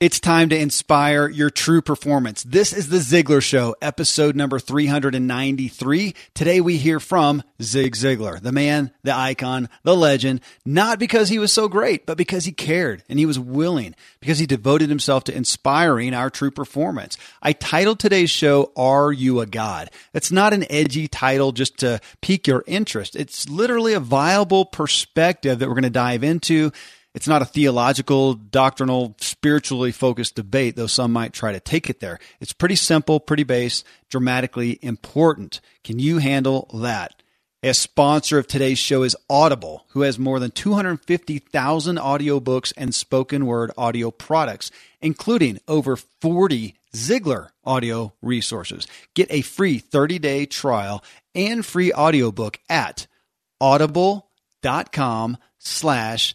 It's time to inspire your true performance. This is the Ziglar Show, episode number 393. Today we hear from Zig Ziglar, the man, the icon, the legend, not because he was so great, but because he cared and he was willing, because he devoted himself to inspiring our true performance. I titled today's show, Are You a God? It's not an edgy title just to pique your interest. It's literally a viable perspective that we're going to dive into it's not a theological, doctrinal, spiritually focused debate, though some might try to take it there. It's pretty simple, pretty base, dramatically important. Can you handle that? A sponsor of today's show is Audible, who has more than 250,000 audiobooks and spoken word audio products, including over 40 Ziglar audio resources. Get a free 30-day trial and free audiobook at audible.com slash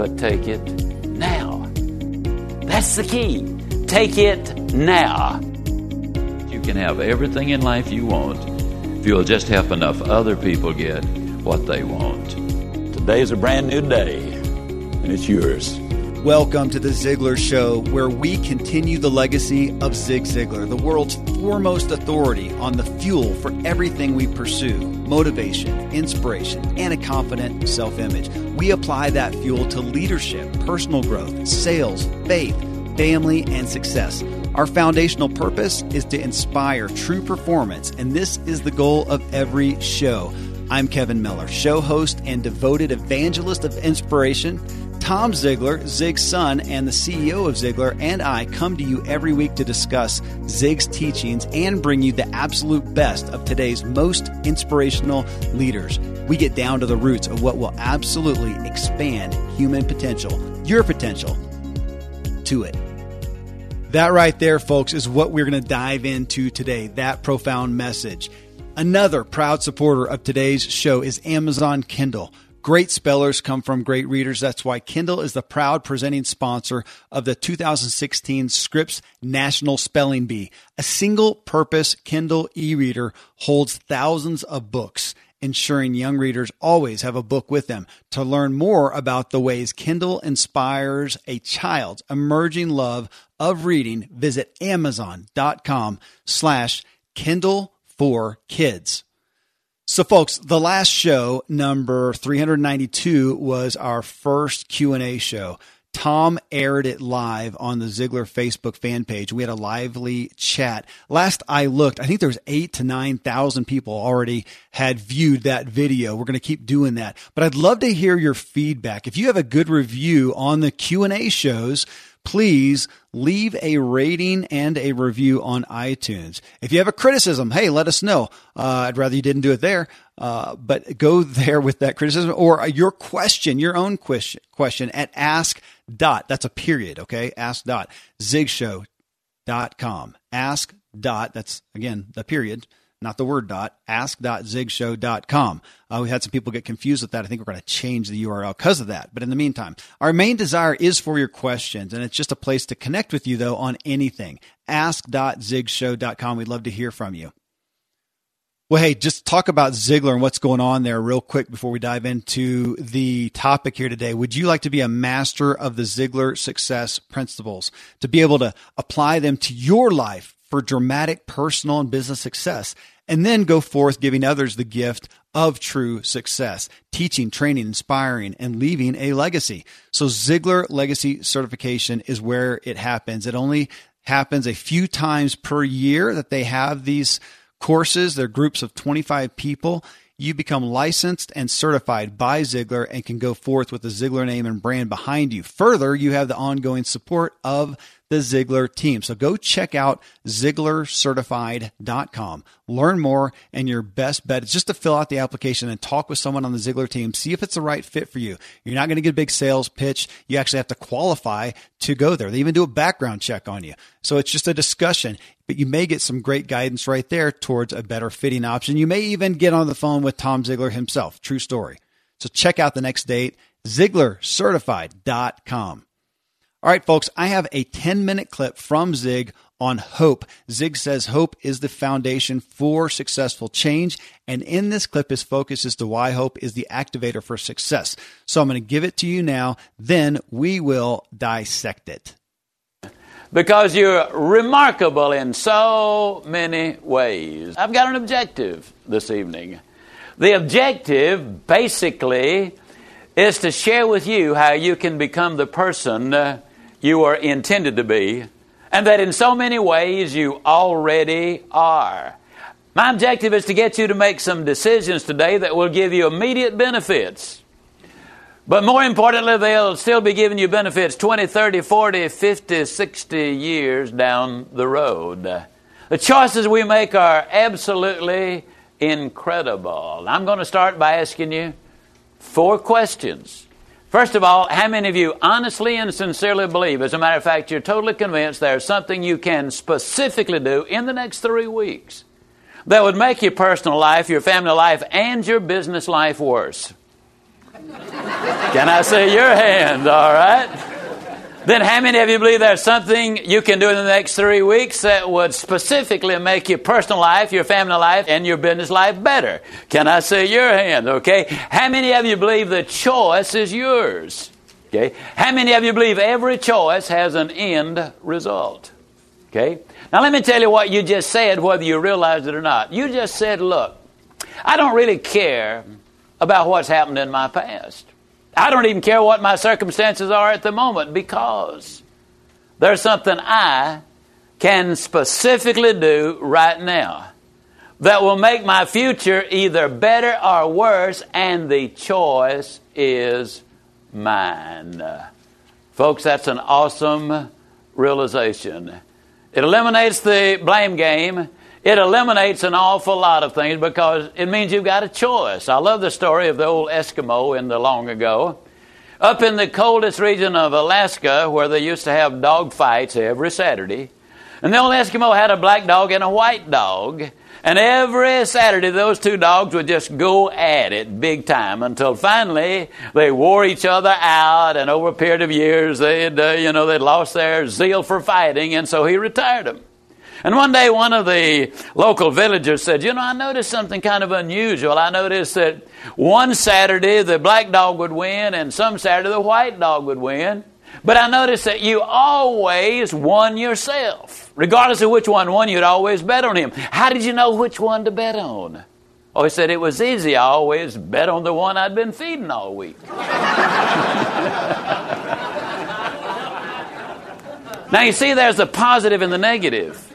but take it now. That's the key. Take it now. You can have everything in life you want if you'll just help enough other people get what they want. Today is a brand new day, and it's yours. Welcome to the Ziglar Show, where we continue the legacy of Zig Ziglar, the world's foremost authority on the fuel for everything we pursue motivation, inspiration, and a confident self image. We apply that fuel to leadership, personal growth, sales, faith, family, and success. Our foundational purpose is to inspire true performance, and this is the goal of every show. I'm Kevin Miller, show host and devoted evangelist of inspiration Tom Ziglar, Zig's son and the CEO of Ziglar, and I come to you every week to discuss Zig's teachings and bring you the absolute best of today's most inspirational leaders. We get down to the roots of what will absolutely expand human potential, your potential, to it. That right there, folks, is what we're going to dive into today. That profound message. Another proud supporter of today's show is Amazon Kindle. Great spellers come from great readers. That's why Kindle is the proud presenting sponsor of the 2016 Scripps National Spelling Bee. A single purpose Kindle e reader holds thousands of books, ensuring young readers always have a book with them. To learn more about the ways Kindle inspires a child's emerging love of reading, visit amazon.com slash Kindle for kids. So folks, the last show, number 392, was our first Q&A show. Tom aired it live on the Ziglar Facebook fan page. We had a lively chat. Last I looked, I think there was eight to 9,000 people already had viewed that video. We're going to keep doing that, but I'd love to hear your feedback. If you have a good review on the Q&A shows, please leave a rating and a review on iTunes. If you have a criticism, hey, let us know. Uh, I'd rather you didn't do it there, uh, but go there with that criticism or your question, your own question, question at ask dot. That's a period, okay? Ask dot zigshow.com. Ask dot. That's again the period not the word dot, ask.zigshow.com. Uh, we had some people get confused with that. I think we're going to change the URL because of that. But in the meantime, our main desire is for your questions, and it's just a place to connect with you, though, on anything. Ask.zigshow.com. We'd love to hear from you. Well, hey, just talk about Ziglar and what's going on there real quick before we dive into the topic here today. Would you like to be a master of the Ziglar success principles to be able to apply them to your life for dramatic personal and business success, and then go forth giving others the gift of true success, teaching, training, inspiring, and leaving a legacy. So Ziglar Legacy Certification is where it happens. It only happens a few times per year that they have these courses. They're groups of 25 people. You become licensed and certified by Ziglar and can go forth with the Ziglar name and brand behind you. Further, you have the ongoing support of the Ziglar team. So go check out ZiglarCertified.com. Learn more, and your best bet is just to fill out the application and talk with someone on the Ziglar team. See if it's the right fit for you. You're not going to get a big sales pitch. You actually have to qualify to go there. They even do a background check on you. So it's just a discussion, but you may get some great guidance right there towards a better fitting option. You may even get on the phone with Tom Ziglar himself. True story. So check out the next date, ZiglarCertified.com. All right, folks, I have a 10 minute clip from Zig on hope. Zig says hope is the foundation for successful change. And in this clip, his focus is to why hope is the activator for success. So I'm going to give it to you now. Then we will dissect it. Because you're remarkable in so many ways. I've got an objective this evening. The objective basically is to share with you how you can become the person uh, you are intended to be, and that in so many ways you already are. My objective is to get you to make some decisions today that will give you immediate benefits. But more importantly, they'll still be giving you benefits 20, 30, 40, 50, 60 years down the road. The choices we make are absolutely incredible. I'm going to start by asking you four questions. First of all, how many of you honestly and sincerely believe, as a matter of fact, you're totally convinced there's something you can specifically do in the next three weeks that would make your personal life, your family life, and your business life worse? can I see your hand? All right. Then, how many of you believe there's something you can do in the next three weeks that would specifically make your personal life, your family life, and your business life better? Can I see your hand? Okay. How many of you believe the choice is yours? Okay. How many of you believe every choice has an end result? Okay. Now, let me tell you what you just said, whether you realize it or not. You just said, look, I don't really care about what's happened in my past. I don't even care what my circumstances are at the moment because there's something I can specifically do right now that will make my future either better or worse, and the choice is mine. Folks, that's an awesome realization. It eliminates the blame game it eliminates an awful lot of things because it means you've got a choice. I love the story of the old Eskimo in the long ago. Up in the coldest region of Alaska, where they used to have dog fights every Saturday, and the old Eskimo had a black dog and a white dog. And every Saturday, those two dogs would just go at it big time until finally they wore each other out. And over a period of years, they'd, uh, you know, they'd lost their zeal for fighting, and so he retired them. And one day, one of the local villagers said, You know, I noticed something kind of unusual. I noticed that one Saturday the black dog would win, and some Saturday the white dog would win. But I noticed that you always won yourself. Regardless of which one won, you'd always bet on him. How did you know which one to bet on? Oh, he said it was easy. I always bet on the one I'd been feeding all week. now, you see, there's the positive and the negative.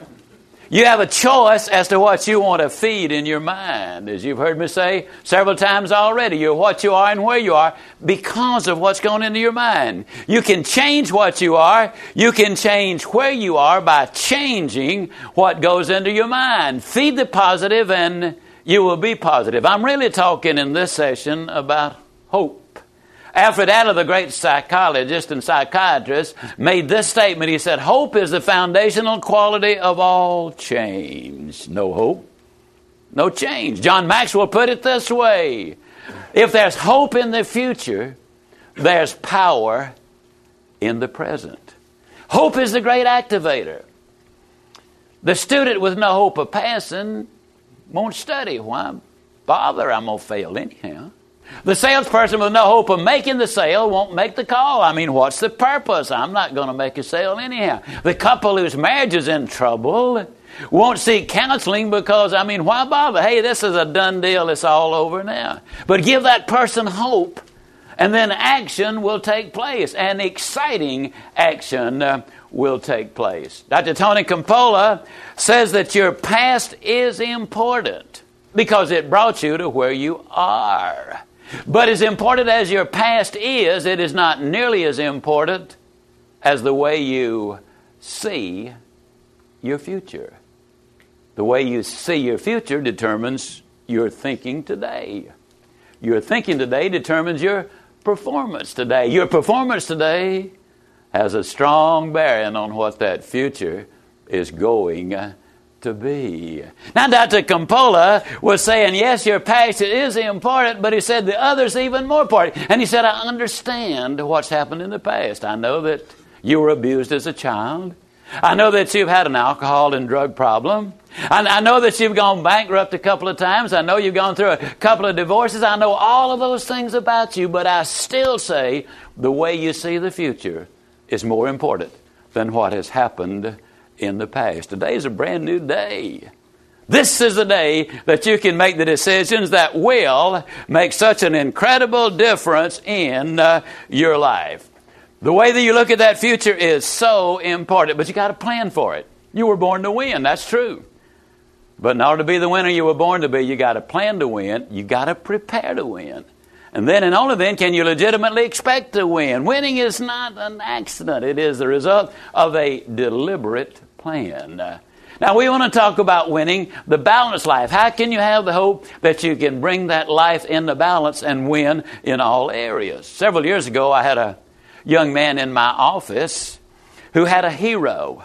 You have a choice as to what you want to feed in your mind. As you've heard me say several times already, you're what you are and where you are because of what's going into your mind. You can change what you are. You can change where you are by changing what goes into your mind. Feed the positive and you will be positive. I'm really talking in this session about hope. Alfred Adler, the great psychologist and psychiatrist, made this statement. He said, Hope is the foundational quality of all change. No hope, no change. John Maxwell put it this way If there's hope in the future, there's power in the present. Hope is the great activator. The student with no hope of passing won't study. Why bother? I'm going to fail anyhow. The salesperson with no hope of making the sale won't make the call. I mean, what's the purpose? I'm not going to make a sale anyhow. The couple whose marriage is in trouble won't seek counseling because, I mean, why bother? Hey, this is a done deal. It's all over now. But give that person hope, and then action will take place. An exciting action uh, will take place. Dr. Tony Campolo says that your past is important because it brought you to where you are. But as important as your past is, it is not nearly as important as the way you see your future. The way you see your future determines your thinking today. Your thinking today determines your performance today. Your performance today has a strong bearing on what that future is going to be. Now, Dr. Campolo was saying, yes, your past is important, but he said the other's even more important. And he said, I understand what's happened in the past. I know that you were abused as a child. I know that you've had an alcohol and drug problem. I, I know that you've gone bankrupt a couple of times. I know you've gone through a couple of divorces. I know all of those things about you, but I still say the way you see the future is more important than what has happened in the past. Today is a brand new day. This is the day that you can make the decisions that will make such an incredible difference in uh, your life. The way that you look at that future is so important, but you got to plan for it. You were born to win, that's true. But in order to be the winner you were born to be, you got to plan to win, you got to prepare to win. And then and only then can you legitimately expect to win. Winning is not an accident, it is the result of a deliberate plan. Uh, now, we want to talk about winning the balanced life. How can you have the hope that you can bring that life into balance and win in all areas? Several years ago, I had a young man in my office who had a hero.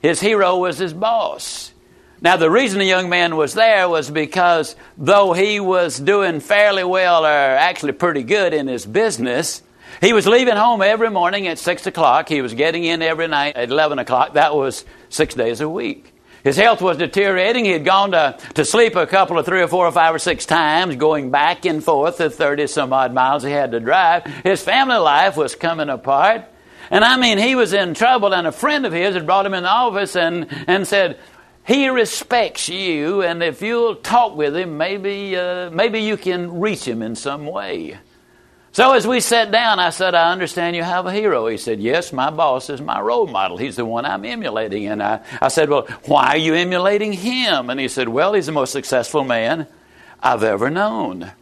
His hero was his boss. Now, the reason the young man was there was because though he was doing fairly well, or actually pretty good in his business, he was leaving home every morning at 6 o'clock. He was getting in every night at 11 o'clock. That was six days a week. His health was deteriorating. He had gone to, to sleep a couple of three or four or five or six times, going back and forth the 30 some odd miles he had to drive. His family life was coming apart. And I mean, he was in trouble, and a friend of his had brought him in the office and, and said, he respects you, and if you'll talk with him, maybe, uh, maybe you can reach him in some way. So as we sat down, I said, I understand you have a hero. He said, Yes, my boss is my role model. He's the one I'm emulating. And I, I said, Well, why are you emulating him? And he said, Well, he's the most successful man I've ever known.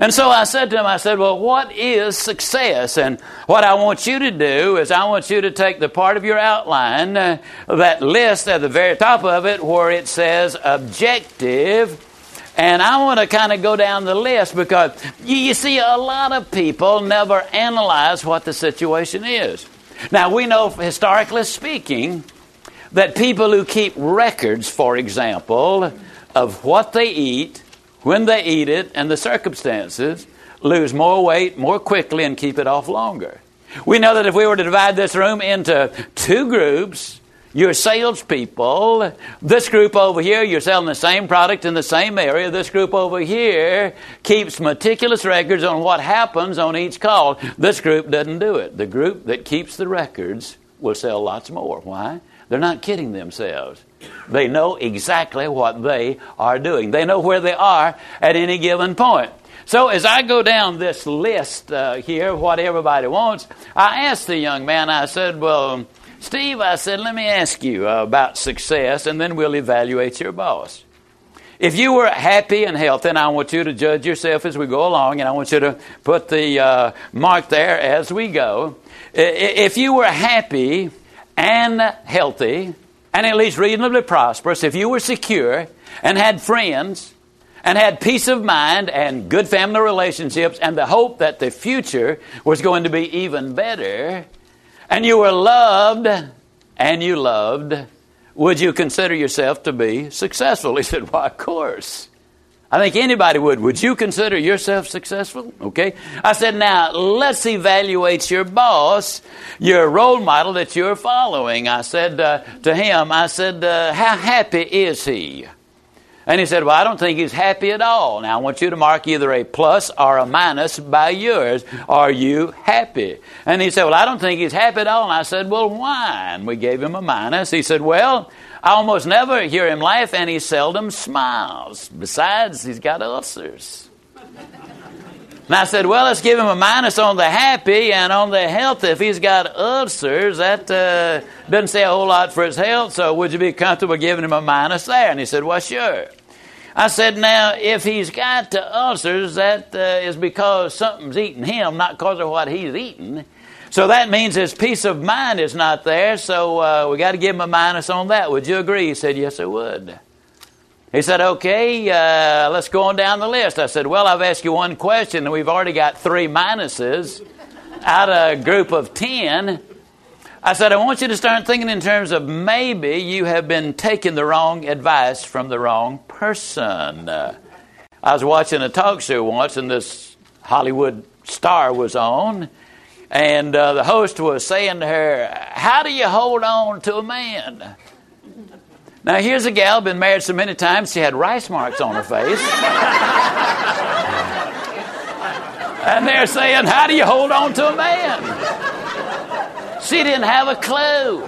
And so I said to him, I said, Well, what is success? And what I want you to do is I want you to take the part of your outline, uh, that list at the very top of it where it says objective. And I want to kind of go down the list because you, see, a lot of people never analyze what the situation is. Now, we know, historically speaking, that people who keep records, for example, of what they eat, when they eat it and the circumstances, lose more weight more quickly and keep it off longer. We know that if we were to divide this room into two groups, your salespeople, this group over here, you're selling the same product in the same area. This group over here keeps meticulous records on what happens on each call. This group doesn't do it. The group that keeps the records will sell lots more. Why? They're not kidding themselves. They know exactly what they are doing. They know where they are at any given point. So as I go down this list uh, here, what everybody wants, I asked the young man, I said, Well, Steve, I said, let me ask you uh, about success, and then we'll evaluate your boss. If you were happy and healthy, and I want you to judge yourself as we go along, and I want you to put the uh, mark there as we go. If you were happy and healthy, and at least reasonably prosperous, if you were secure and had friends and had peace of mind and good family relationships and the hope that the future was going to be even better, and you were loved and you loved, would you consider yourself to be successful? He said, Why, of course. I think anybody would. Would you consider yourself successful? Okay. I said, now let's evaluate your boss, your role model that you're following. I said uh, to him, I said, uh, how happy is he? And he said, Well, I don't think he's happy at all. Now, I want you to mark either a plus or a minus by yours. Are you happy? And he said, Well, I don't think he's happy at all. And I said, Well, why? And we gave him a minus. He said, Well, I almost never hear him laugh, and he seldom smiles. Besides, he's got ulcers. And I said, well, let's give him a minus on the happy and on the healthy. If he's got ulcers, that uh, doesn't say a whole lot for his health, so would you be comfortable giving him a minus there? And he said, well, sure. I said, now, if he's got the ulcers, that uh, is because something's eating him, not because of what he's eating. So that means his peace of mind is not there, so uh, we got to give him a minus on that. Would you agree? He said, Yes, I would. He said, Okay, uh, let's go on down the list. I said, Well, I've asked you one question, and we've already got three minuses out of a group of ten. I said, I want you to start thinking in terms of maybe you have been taking the wrong advice from the wrong person. I was watching a talk show once, and this Hollywood star was on, and uh, the host was saying to her, How do you hold on to a man? Now, here's a gal, been married so many times, she had rice marks on her face. and they're saying, How do you hold on to a man? She didn't have a clue.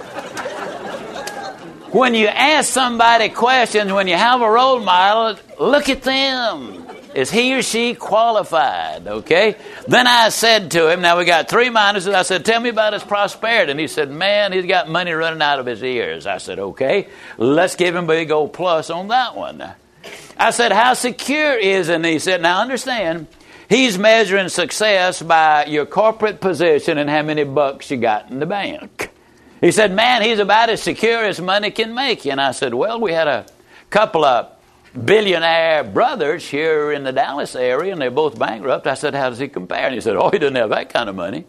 When you ask somebody questions, when you have a role model, look at them. Is he or she qualified? Okay? Then I said to him, now we got three minuses. I said, tell me about his prosperity. And he said, man, he's got money running out of his ears. I said, okay, let's give him a big old plus on that one. I said, how secure is it? And he said, now understand, he's measuring success by your corporate position and how many bucks you got in the bank. He said, man, he's about as secure as money can make you. And I said, well, we had a couple of billionaire brothers here in the Dallas area, and they're both bankrupt. I said, How does he compare? And he said, Oh, he doesn't have that kind of money.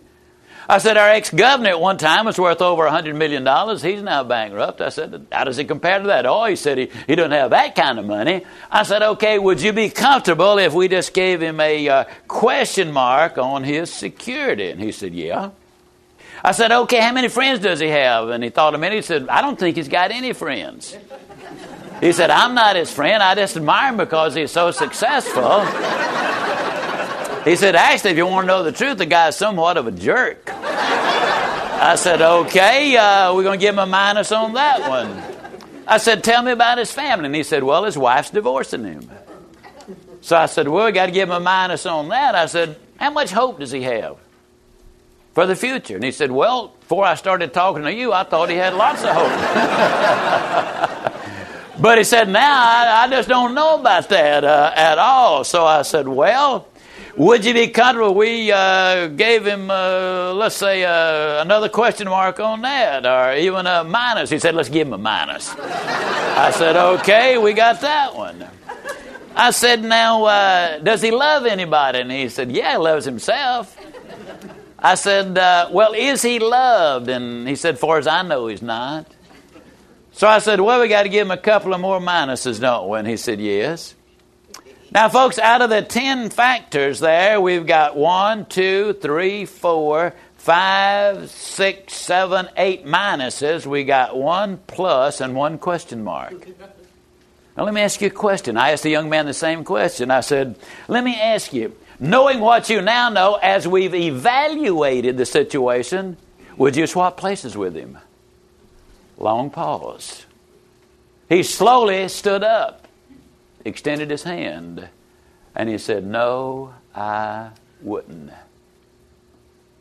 I said, Our ex governor at one time was worth over $100 million. He's now bankrupt. I said, How does he compare to that? Oh, he said, He, he doesn't have that kind of money. I said, Okay, would you be comfortable if we just gave him a uh, question mark on his security? And he said, Yeah. I said, okay, how many friends does he have? And he thought a minute. He said, I don't think he's got any friends. He said, I'm not his friend. I just admire him because he's so successful. He said, actually, if you want to know the truth, the guy's somewhat of a jerk. I said, okay, uh, we're going to give him a minus on that one. I said, tell me about his family. And he said, well, his wife's divorcing him. So I said, well, we got to give him a minus on that. I said, how much hope does he have for the future? And he said, well, before I started talking to you, I thought he had lots of hope. But he said, now I, I just don't know about that uh, at all. So I said, well, would you be comfortable? We uh, gave him, uh, let's say, uh, another question mark on that, or even a minus. He said, let's give him a minus. I said, okay, we got that one. I said, now, uh, does he love anybody? And he said, yeah, he loves himself. I said, uh, well, is he loved? And he said, far as I know, he's not. So I said, Well, we got to give him a couple of more minuses, don't we? And he said, Yes. Now, folks, out of the 10 factors there, we've got one, two, three, four, five, six, seven, eight minuses. We got one plus and one question mark. Now, let me ask you a question. I asked the young man the same question. I said, Let me ask you, knowing what you now know, as we've evaluated the situation, would you swap places with him? Long pause. He slowly stood up, extended his hand, and he said, No, I wouldn't.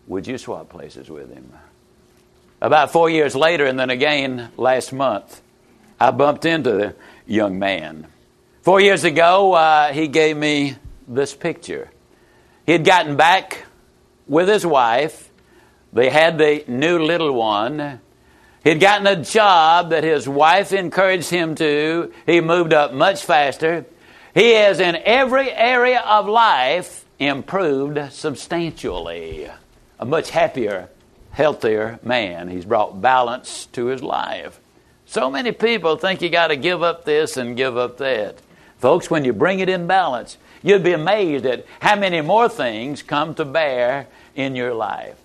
Would you swap places with him? About four years later, and then again last month, I bumped into the young man. Four years ago, uh, he gave me this picture. He had gotten back with his wife. They had the new little one. He'd gotten a job that his wife encouraged him to. He moved up much faster. He has, in every area of life, improved substantially. A much happier, healthier man. He's brought balance to his life. So many people think you got to give up this and give up that. Folks, when you bring it in balance, you'd be amazed at how many more things come to bear in your life.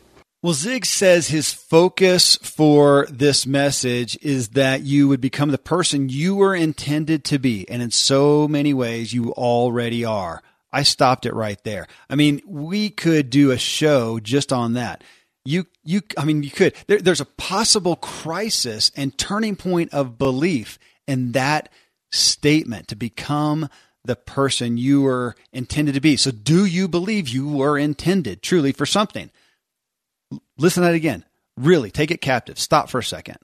Well, Zig says his focus for this message is that you would become the person you were intended to be. And in so many ways, you already are. I stopped it right there. I mean, we could do a show just on that. You, you, I mean, you could. There, there's a possible crisis and turning point of belief in that statement to become the person you were intended to be. So, do you believe you were intended truly for something? Listen to that again. Really, take it captive. Stop for a second.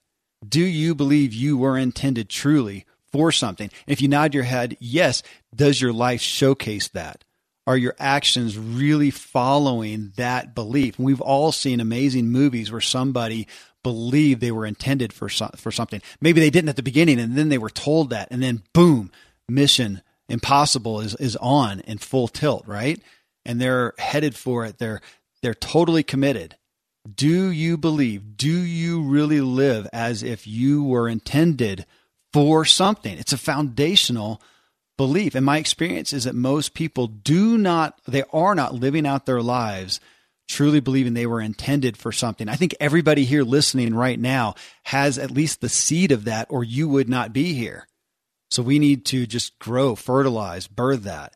Do you believe you were intended truly for something? If you nod your head, yes, does your life showcase that? Are your actions really following that belief? We've all seen amazing movies where somebody believed they were intended for so, for something. Maybe they didn't at the beginning, and then they were told that, and then boom, mission impossible is is on in full tilt, right? And they're headed for it. They're they're totally committed. Do you believe? Do you really live as if you were intended for something? It's a foundational belief. And my experience is that most people do not, they are not living out their lives truly believing they were intended for something. I think everybody here listening right now has at least the seed of that, or you would not be here. So we need to just grow, fertilize, birth that.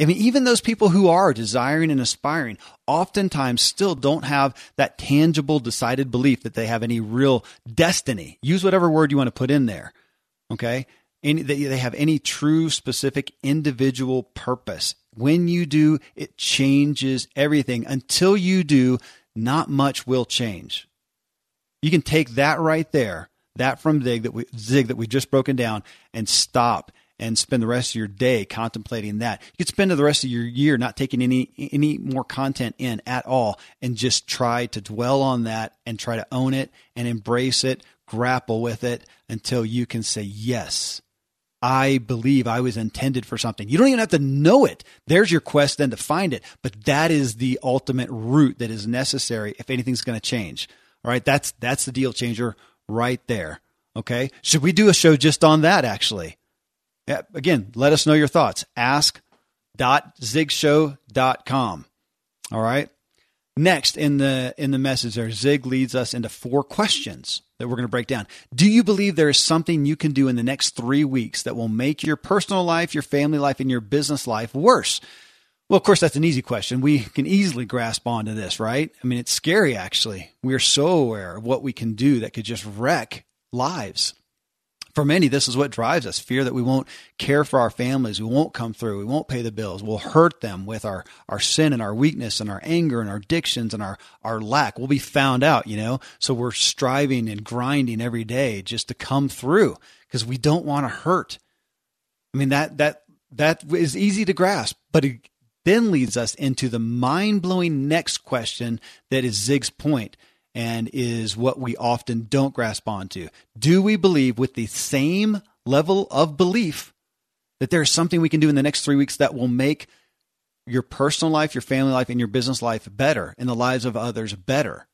I mean, even those people who are desiring and aspiring oftentimes still don't have that tangible, decided belief that they have any real destiny. Use whatever word you want to put in there. Okay. Any, they have any true, specific, individual purpose. When you do, it changes everything. Until you do, not much will change. You can take that right there, that from Zig that we, Zig that we just broken down, and stop and spend the rest of your day contemplating that. You could spend the rest of your year not taking any any more content in at all and just try to dwell on that and try to own it and embrace it, grapple with it until you can say yes. I believe I was intended for something. You don't even have to know it. There's your quest then to find it, but that is the ultimate route that is necessary if anything's going to change. All right, that's that's the deal changer right there. Okay? Should we do a show just on that actually? Yeah, again, let us know your thoughts. Ask.zigshow.com. All right. Next in the in the message there, Zig leads us into four questions that we're going to break down. Do you believe there is something you can do in the next three weeks that will make your personal life, your family life, and your business life worse? Well, of course, that's an easy question. We can easily grasp onto this, right? I mean, it's scary, actually. We are so aware of what we can do that could just wreck lives for many, this is what drives us fear that we won't care for our families, we won't come through, we won't pay the bills, we'll hurt them with our, our sin and our weakness and our anger and our addictions and our, our lack. We'll be found out, you know? So we're striving and grinding every day just to come through because we don't want to hurt. I mean, that, that, that is easy to grasp, but it then leads us into the mind blowing next question that is Zig's point and is what we often don't grasp onto. Do we believe with the same level of belief that there's something we can do in the next three weeks that will make your personal life, your family life, and your business life better and the lives of others better?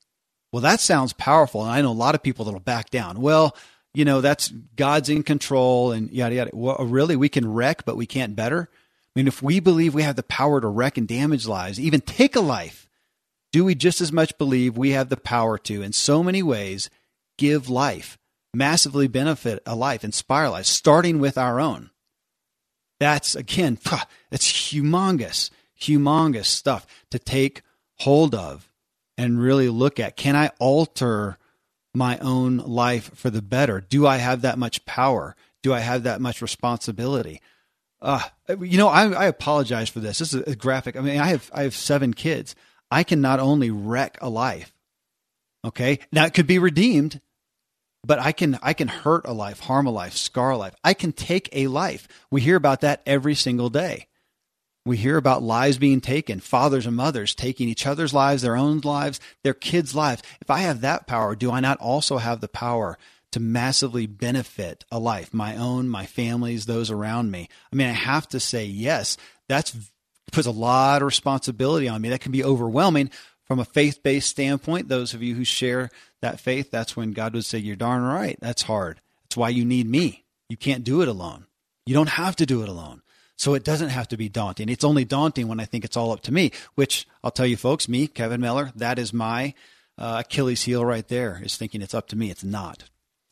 Well, that sounds powerful. And I know a lot of people that'll back down. Well, you know, that's God's in control and yada, yada. Well, really, we can wreck, but we can't better. I mean, if we believe we have the power to wreck and damage lives, even take a life, do we just as much believe we have the power to, in so many ways, give life, massively benefit a life, inspire life, starting with our own? That's, again, that's humongous, humongous stuff to take hold of and really look at. Can I alter my own life for the better? Do I have that much power? Do I have that much responsibility? Uh, you know, I, I apologize for this. This is a graphic. I mean, I have I have seven kids. I can not only wreck a life, okay, now it could be redeemed, but I can I can hurt a life, harm a life, scar a life. I can take a life. We hear about that every single day. We hear about lives being taken, fathers and mothers taking each other's lives, their own lives, their kids' lives. If I have that power, do I not also have the power to massively benefit a life, my own, my family's, those around me? I mean, I have to say yes. That's puts a lot of responsibility on me. That can be overwhelming from a faith based standpoint. Those of you who share that faith, that's when God would say, You're darn right. That's hard. That's why you need me. You can't do it alone. You don't have to do it alone. So it doesn't have to be daunting. It's only daunting when I think it's all up to me, which I'll tell you folks, me, Kevin Miller, that is my uh, Achilles heel right there, is thinking it's up to me. It's not.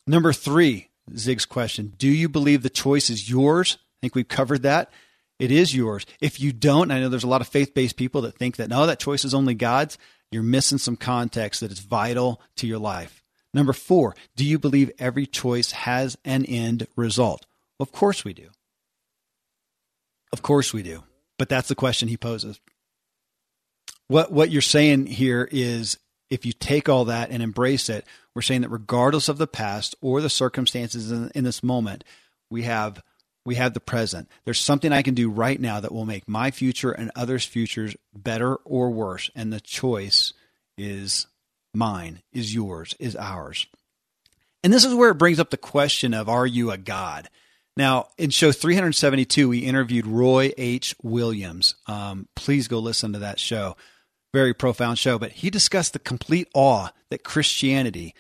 Number three, Zig's question Do you believe the choice is yours? I think we've covered that. It is yours. If you don't, I know there's a lot of faith based people that think that, no, that choice is only God's. You're missing some context that is vital to your life. Number four, do you believe every choice has an end result? Of course we do. Of course we do. But that's the question he poses. What, what you're saying here is if you take all that and embrace it, we're saying that regardless of the past or the circumstances in, in this moment, we have we have the present. There's something I can do right now that will make my future and others' futures better or worse. And the choice is mine, is yours, is ours. And this is where it brings up the question of are you a God? Now, in show 372, we interviewed Roy H. Williams. Um, please go listen to that show. Very profound show. But he discussed the complete awe that Christianity,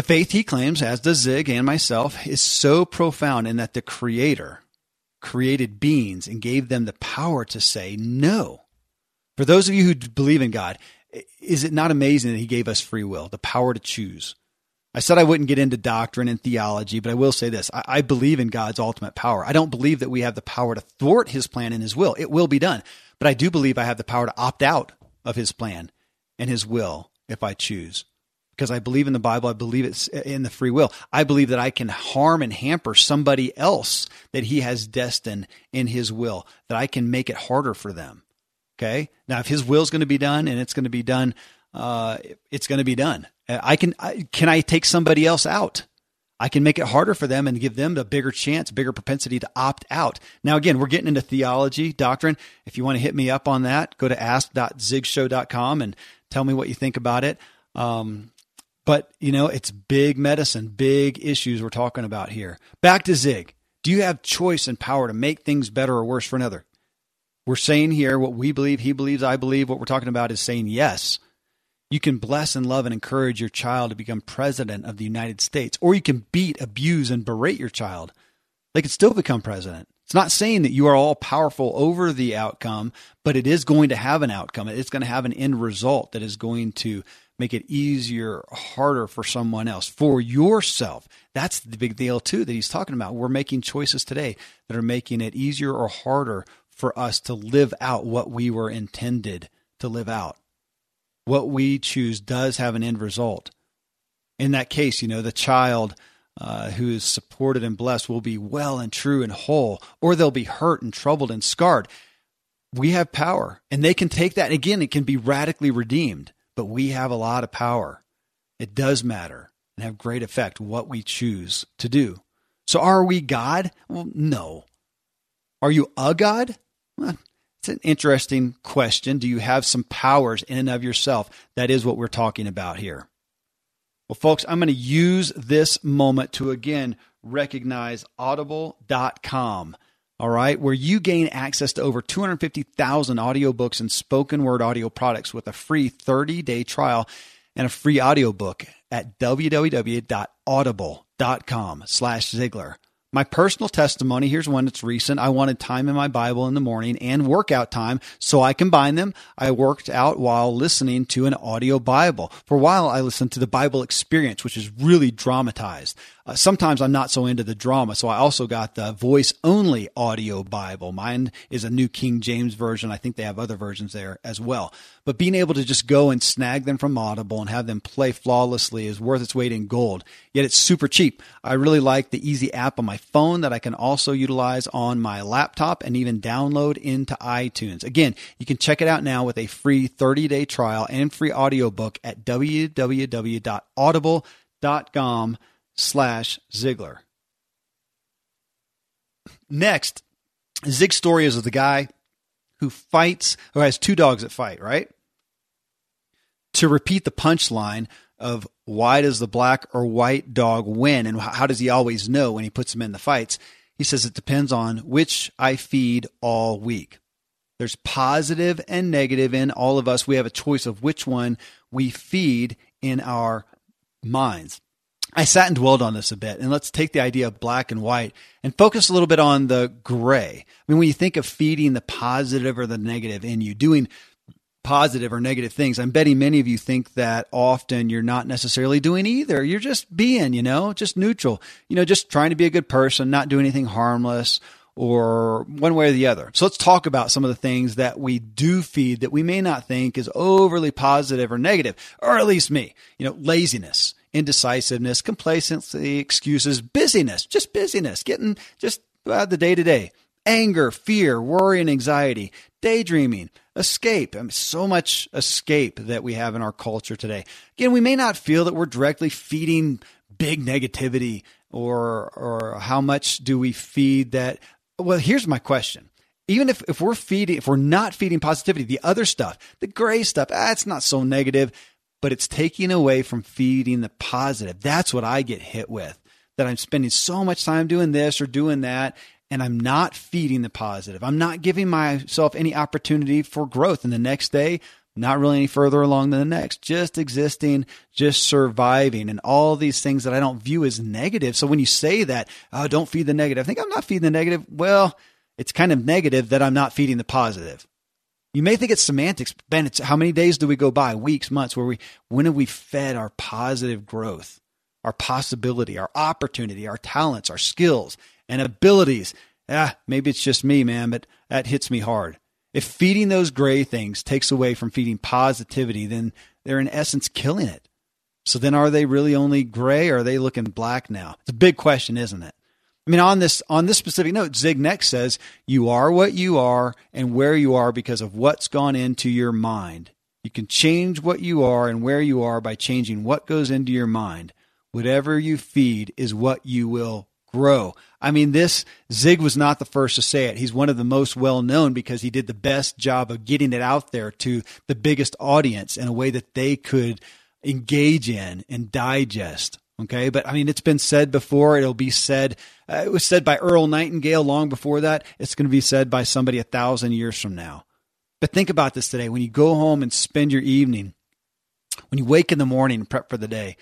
the faith he claims, as does Zig and myself, is so profound in that the Creator created beings and gave them the power to say no. For those of you who believe in God, is it not amazing that He gave us free will, the power to choose? I said I wouldn't get into doctrine and theology, but I will say this. I, I, believe in God's ultimate power. I don't believe that we have the power to thwart his plan and his will. It will be done. But I do believe I have the power to opt out of his plan and his will if I choose. Because I believe in the Bible, I believe it's in the free will. I believe that I can harm and hamper somebody else that he has destined in his will, that I can make it harder for them. Okay. Now, if his will is going to be done and it's going to be done, uh, it's going to be done. I can I, can I take somebody else out? I can make it harder for them and give them a bigger chance, bigger propensity to opt out. Now, again, we're getting into theology, doctrine. If you want to hit me up on that, go to ask.zigshow.com and tell me what you think about it. Um, but, you know, it's big medicine, big issues we're talking about here. Back to Zig. Do you have choice and power to make things better or worse for another? We're saying here what we believe, he believes, I believe. What we're talking about is saying yes. You can bless and love and encourage your child to become president of the United States, or you can beat, abuse, and berate your child. They could still become president. It's not saying that you are all powerful over the outcome, but it is going to have an outcome. It's going to have an end result that is going to make it easier, harder for someone else, for yourself. That's the big deal, too, that he's talking about. We're making choices today that are making it easier or harder for us to live out what we were intended to live out what we choose does have an end result. In that case, you know, the child uh, who is supported and blessed will be well and true and whole, or they'll be hurt and troubled and scarred. We have power, and they can take that. Again, it can be radically redeemed, but we have a lot of power. It does matter and have great effect what we choose to do. So, are we God? Well, no. Are you a God? Well, it's an interesting question. Do you have some powers in and of yourself? That is what we're talking about here. Well, folks, I'm going to use this moment to again recognize audible.com. All right, where you gain access to over 250,000 audiobooks and spoken word audio products with a free 30-day trial and a free audiobook at www.audible.com slash Ziglar. My personal testimony, here's one that's recent. I wanted time in my Bible in the morning and workout time, so I combined them. I worked out while listening to an audio Bible. For a while, I listened to the Bible Experience, which is really dramatized. Uh, sometimes I'm not so into the drama, so I also got the voice only audio Bible. Mine is a New King James Version. I think they have other versions there as well. But being able to just go and snag them from Audible and have them play flawlessly is worth its weight in gold. Yet it's super cheap. I really like the easy app on my phone that I can also utilize on my laptop and even download into iTunes. Again, you can check it out now with a free 30 day trial and free audiobook at www.audible.com slash Ziglar. Next, Zig's story is of the guy who fights, who has two dogs that fight, right? To repeat the punchline of why does the black or white dog win and how does he always know when he puts them in the fights? He says it depends on which I feed all week. There's positive and negative in all of us. We have a choice of which one we feed in our minds. I sat and dwelled on this a bit, and let's take the idea of black and white and focus a little bit on the gray. I mean, when you think of feeding the positive or the negative in you, doing positive or negative things, I'm betting many of you think that often you're not necessarily doing either. You're just being, you know, just neutral, you know, just trying to be a good person, not doing anything harmless or one way or the other. So let's talk about some of the things that we do feed that we may not think is overly positive or negative, or at least me, you know, laziness indecisiveness, complacency, excuses, busyness, just busyness, getting just uh, the day to day, anger, fear, worry, and anxiety, daydreaming, escape. I mean, so much escape that we have in our culture today. Again, we may not feel that we're directly feeding big negativity or or how much do we feed that well here's my question even if, if we're feeding if we're not feeding positivity the other stuff the gray stuff ah, it's not so negative but it's taking away from feeding the positive that's what i get hit with that i'm spending so much time doing this or doing that and i'm not feeding the positive i'm not giving myself any opportunity for growth and the next day not really any further along than the next, just existing, just surviving, and all these things that I don't view as negative. So when you say that, oh, don't feed the negative, I think I'm not feeding the negative. Well, it's kind of negative that I'm not feeding the positive. You may think it's semantics, Ben. It's how many days do we go by, weeks, months, where we when have we fed our positive growth, our possibility, our opportunity, our talents, our skills and abilities? Ah, maybe it's just me, man, but that hits me hard. If feeding those gray things takes away from feeding positivity, then they're in essence killing it. So then are they really only gray or are they looking black now? It's a big question, isn't it? I mean, on this on this specific note, Zig next says, "You are what you are and where you are because of what's gone into your mind. You can change what you are and where you are by changing what goes into your mind. Whatever you feed is what you will grow. I mean, this Zig was not the first to say it. He's one of the most well known because he did the best job of getting it out there to the biggest audience in a way that they could engage in and digest. Okay. But I mean, it's been said before. It'll be said, uh, it was said by Earl Nightingale long before that. It's going to be said by somebody a thousand years from now. But think about this today. When you go home and spend your evening, when you wake in the morning and prep for the day,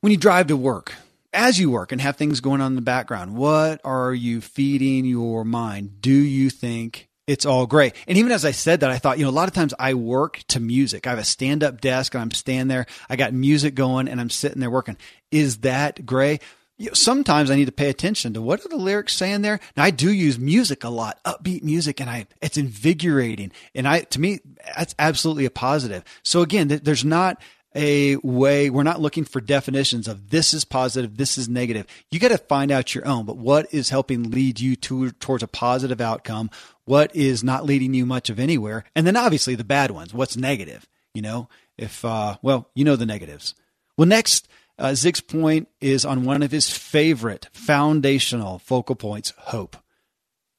when you drive to work, as you work and have things going on in the background, what are you feeding your mind? Do you think it's all great? And even as I said that, I thought, you know, a lot of times I work to music. I have a stand up desk and I'm standing there. I got music going and I'm sitting there working. Is that gray? You know, sometimes I need to pay attention to what are the lyrics saying there. Now I do use music a lot, upbeat music, and I it's invigorating. And I to me that's absolutely a positive. So again, there's not a way we're not looking for definitions of this is positive this is negative you got to find out your own but what is helping lead you to, towards a positive outcome what is not leading you much of anywhere and then obviously the bad ones what's negative you know if uh, well you know the negatives well next uh, zig's point is on one of his favorite foundational focal points hope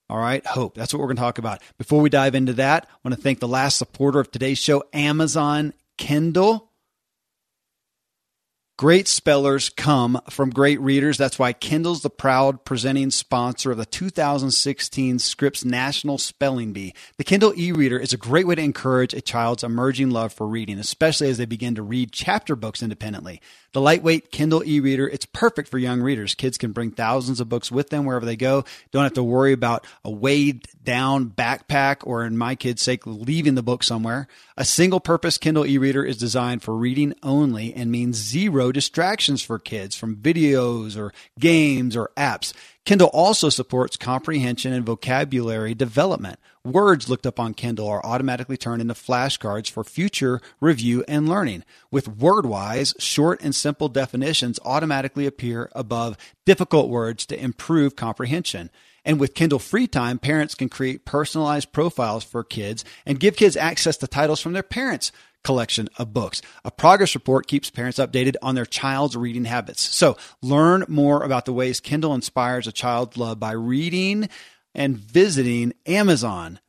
all right, hope. That's what we're going to talk about. Before we dive into that, I want to thank the last supporter of today's show, Amazon Kindle. Great spellers come from great readers. That's why Kindle's the proud presenting sponsor of the 2016 Scripps National Spelling Bee. The Kindle e-reader is a great way to encourage a child's emerging love for reading, especially as they begin to read chapter books independently. The lightweight Kindle e-reader, it's perfect for young readers. Kids can bring thousands of books with them wherever they go. Don't have to worry about a weighed down backpack or in my kid's sake, leaving the book somewhere. A single purpose Kindle e-reader is designed for reading only and means zero distractions for kids from videos or games or apps. Kindle also supports comprehension and vocabulary development. Words looked up on Kindle are automatically turned into flashcards for future review and learning. With WordWise, short and simple definitions automatically appear above difficult words to improve comprehension. And with Kindle Free Time, parents can create personalized profiles for kids and give kids access to titles from their parents' collection of books. A progress report keeps parents updated on their child's reading habits. So learn more about the ways Kindle inspires a child's love by reading and visiting amazon.com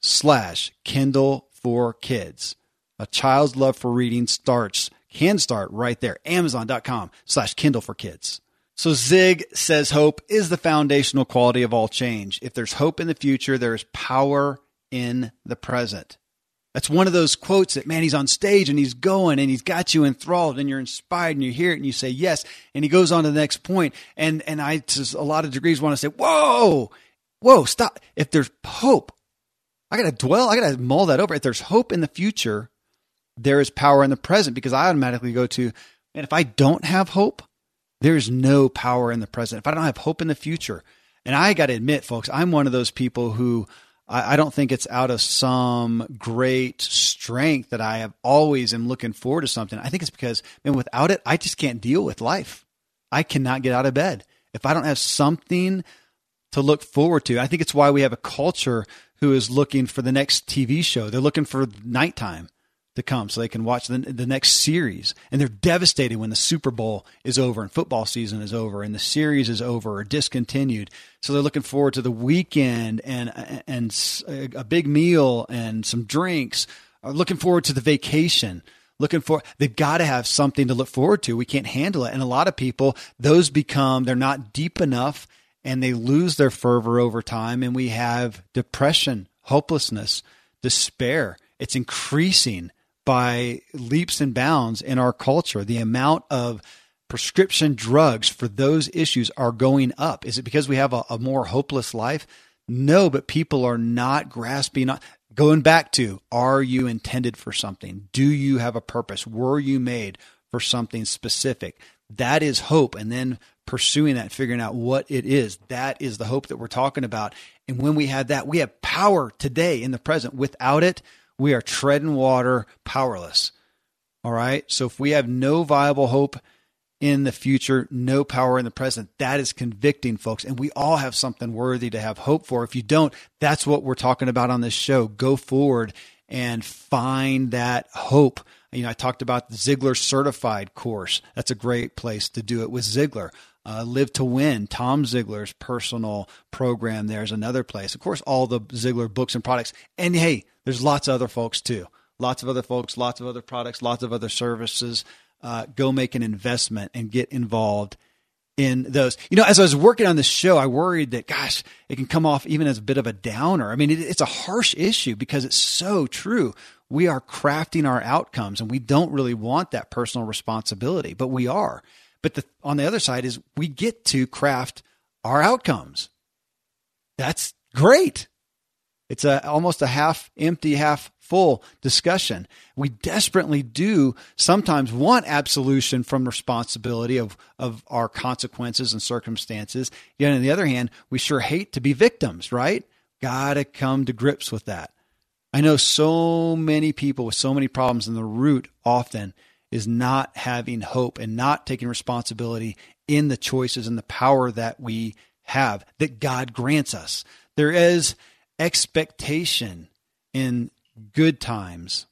slash Kindle for kids. A child's love for reading starts, can start right there. Amazon.com slash Kindle for kids. So Zig says hope is the foundational quality of all change. If there's hope in the future, there is power in the present. That's one of those quotes that, man, he's on stage and he's going and he's got you enthralled and you're inspired and you hear it and you say yes. And he goes on to the next point. And, and I, to a lot of degrees, want to say, whoa, whoa, stop. If there's hope, I got to dwell, I got to mull that over. If there's hope in the future, there is power in the present because I automatically go to, and if I don't have hope, there's no power in the present. If I don't have hope in the future, and I got to admit, folks, I'm one of those people who I, I don't think it's out of some great strength that I have always am looking forward to something. I think it's because, man, without it, I just can't deal with life. I cannot get out of bed. If I don't have something to look forward to, I think it's why we have a culture who is looking for the next TV show. They're looking for nighttime. To come so they can watch the, the next series. And they're devastated when the Super Bowl is over and football season is over and the series is over or discontinued. So they're looking forward to the weekend and, and a big meal and some drinks, are looking forward to the vacation. Looking for, they've got to have something to look forward to. We can't handle it. And a lot of people, those become, they're not deep enough and they lose their fervor over time. And we have depression, hopelessness, despair. It's increasing by leaps and bounds in our culture. The amount of prescription drugs for those issues are going up. Is it because we have a, a more hopeless life? No, but people are not grasping. Going back to, are you intended for something? Do you have a purpose? Were you made for something specific? That is hope. And then pursuing that, figuring out what it is. That is the hope that we're talking about. And when we have that, we have power today in the present. Without it, we are treading water powerless. All right. So if we have no viable hope in the future, no power in the present, that is convicting, folks. And we all have something worthy to have hope for. If you don't, that's what we're talking about on this show. Go forward and find that hope. You know, I talked about the Ziglar certified course. That's a great place to do it with Ziglar. Uh, Live to Win, Tom Ziglar's personal program. There's another place. Of course, all the Ziegler books and products. And hey, there's lots of other folks too. Lots of other folks, lots of other products, lots of other services. Uh, go make an investment and get involved in those. You know, as I was working on this show, I worried that, gosh, it can come off even as a bit of a downer. I mean, it, it's a harsh issue because it's so true. We are crafting our outcomes and we don't really want that personal responsibility, but we are. But the, on the other side is we get to craft our outcomes. That's great. It's a almost a half empty, half full discussion. We desperately do sometimes want absolution from responsibility of, of our consequences and circumstances. Yet on the other hand, we sure hate to be victims, right? Gotta come to grips with that. I know so many people with so many problems, and the root often is not having hope and not taking responsibility in the choices and the power that we have that God grants us. There is expectation in good times.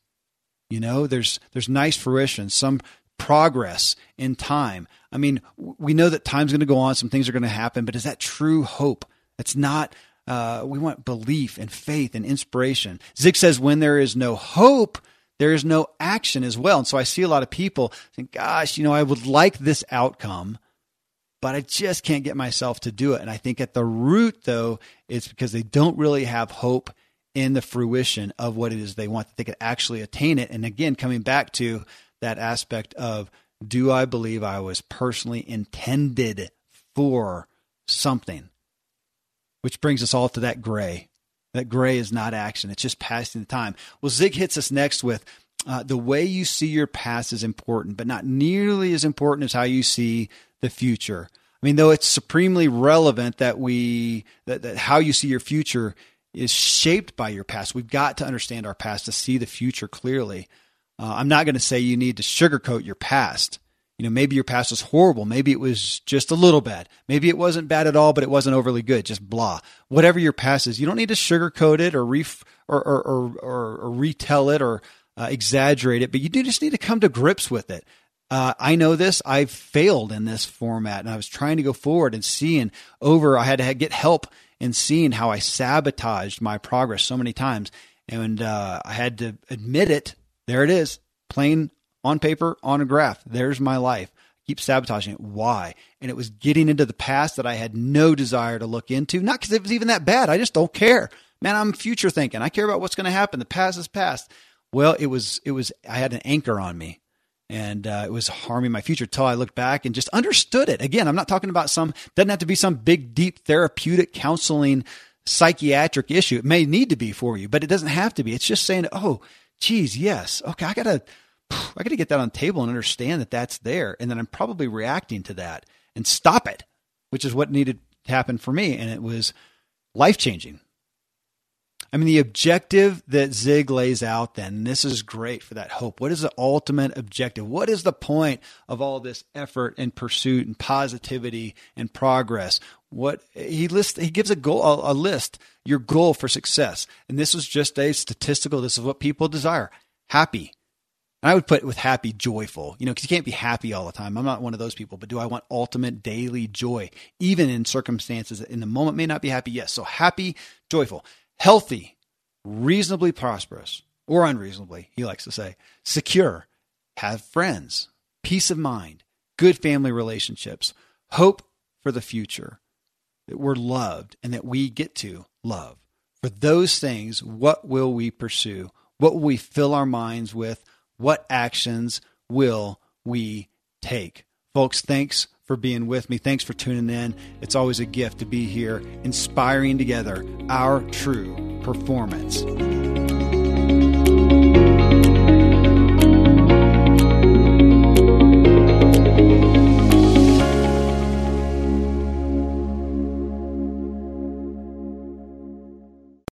You know, there's there's nice fruition, some progress in time. I mean, we know that time's going to go on, some things are going to happen, but is that true hope? It's not. Uh, we want belief and faith and inspiration. Zig says, when there is no hope, there is no action as well. And so I see a lot of people think, gosh, you know, I would like this outcome, but I just can't get myself to do it. And I think at the root, though, it's because they don't really have hope in the fruition of what it is they want, that they could actually attain it. And again, coming back to that aspect of do I believe I was personally intended for something? Which brings us all to that gray. That gray is not action, it's just passing the time. Well, Zig hits us next with uh, the way you see your past is important, but not nearly as important as how you see the future. I mean, though it's supremely relevant that we that, that how you see your future is shaped by your past. We've got to understand our past to see the future clearly. Uh, I'm not going to say you need to sugarcoat your past. You know, maybe your past was horrible. Maybe it was just a little bad. Maybe it wasn't bad at all, but it wasn't overly good. Just blah. Whatever your past is, you don't need to sugarcoat it or ref- or, or, or, or, or retell it or uh, exaggerate it, but you do just need to come to grips with it. Uh, I know this. I've failed in this format, and I was trying to go forward and seeing over. I had to get help in seeing how I sabotaged my progress so many times, and uh, I had to admit it. There it is, plain on paper, on a graph. There's my life. I keep sabotaging it. Why? And it was getting into the past that I had no desire to look into. Not because it was even that bad. I just don't care. Man, I'm future thinking. I care about what's going to happen. The past is past. Well, it was. It was. I had an anchor on me and uh, it was harming my future till I looked back and just understood it. Again, I'm not talking about some doesn't have to be some big, deep therapeutic counseling psychiatric issue. It may need to be for you, but it doesn't have to be. It's just saying, oh, geez, yes, okay, I gotta, I gotta get that on the table and understand that that's there, and then I'm probably reacting to that and stop it, which is what needed to happen for me, and it was life changing. I mean, the objective that Zig lays out, then, this is great for that hope. What is the ultimate objective? What is the point of all this effort and pursuit and positivity and progress? What he lists, he gives a goal, a, a list, your goal for success. And this is just a statistical, this is what people desire happy, And I would put with happy, joyful, you know, because you can't be happy all the time. I'm not one of those people, but do I want ultimate daily joy, even in circumstances that in the moment may not be happy? Yes. So happy, joyful, healthy, reasonably prosperous, or unreasonably, he likes to say, secure, have friends, peace of mind, good family relationships, hope for the future, that we're loved and that we get to love. For those things, what will we pursue? What will we fill our minds with? What actions will we take? Folks, thanks for being with me. Thanks for tuning in. It's always a gift to be here, inspiring together our true performance.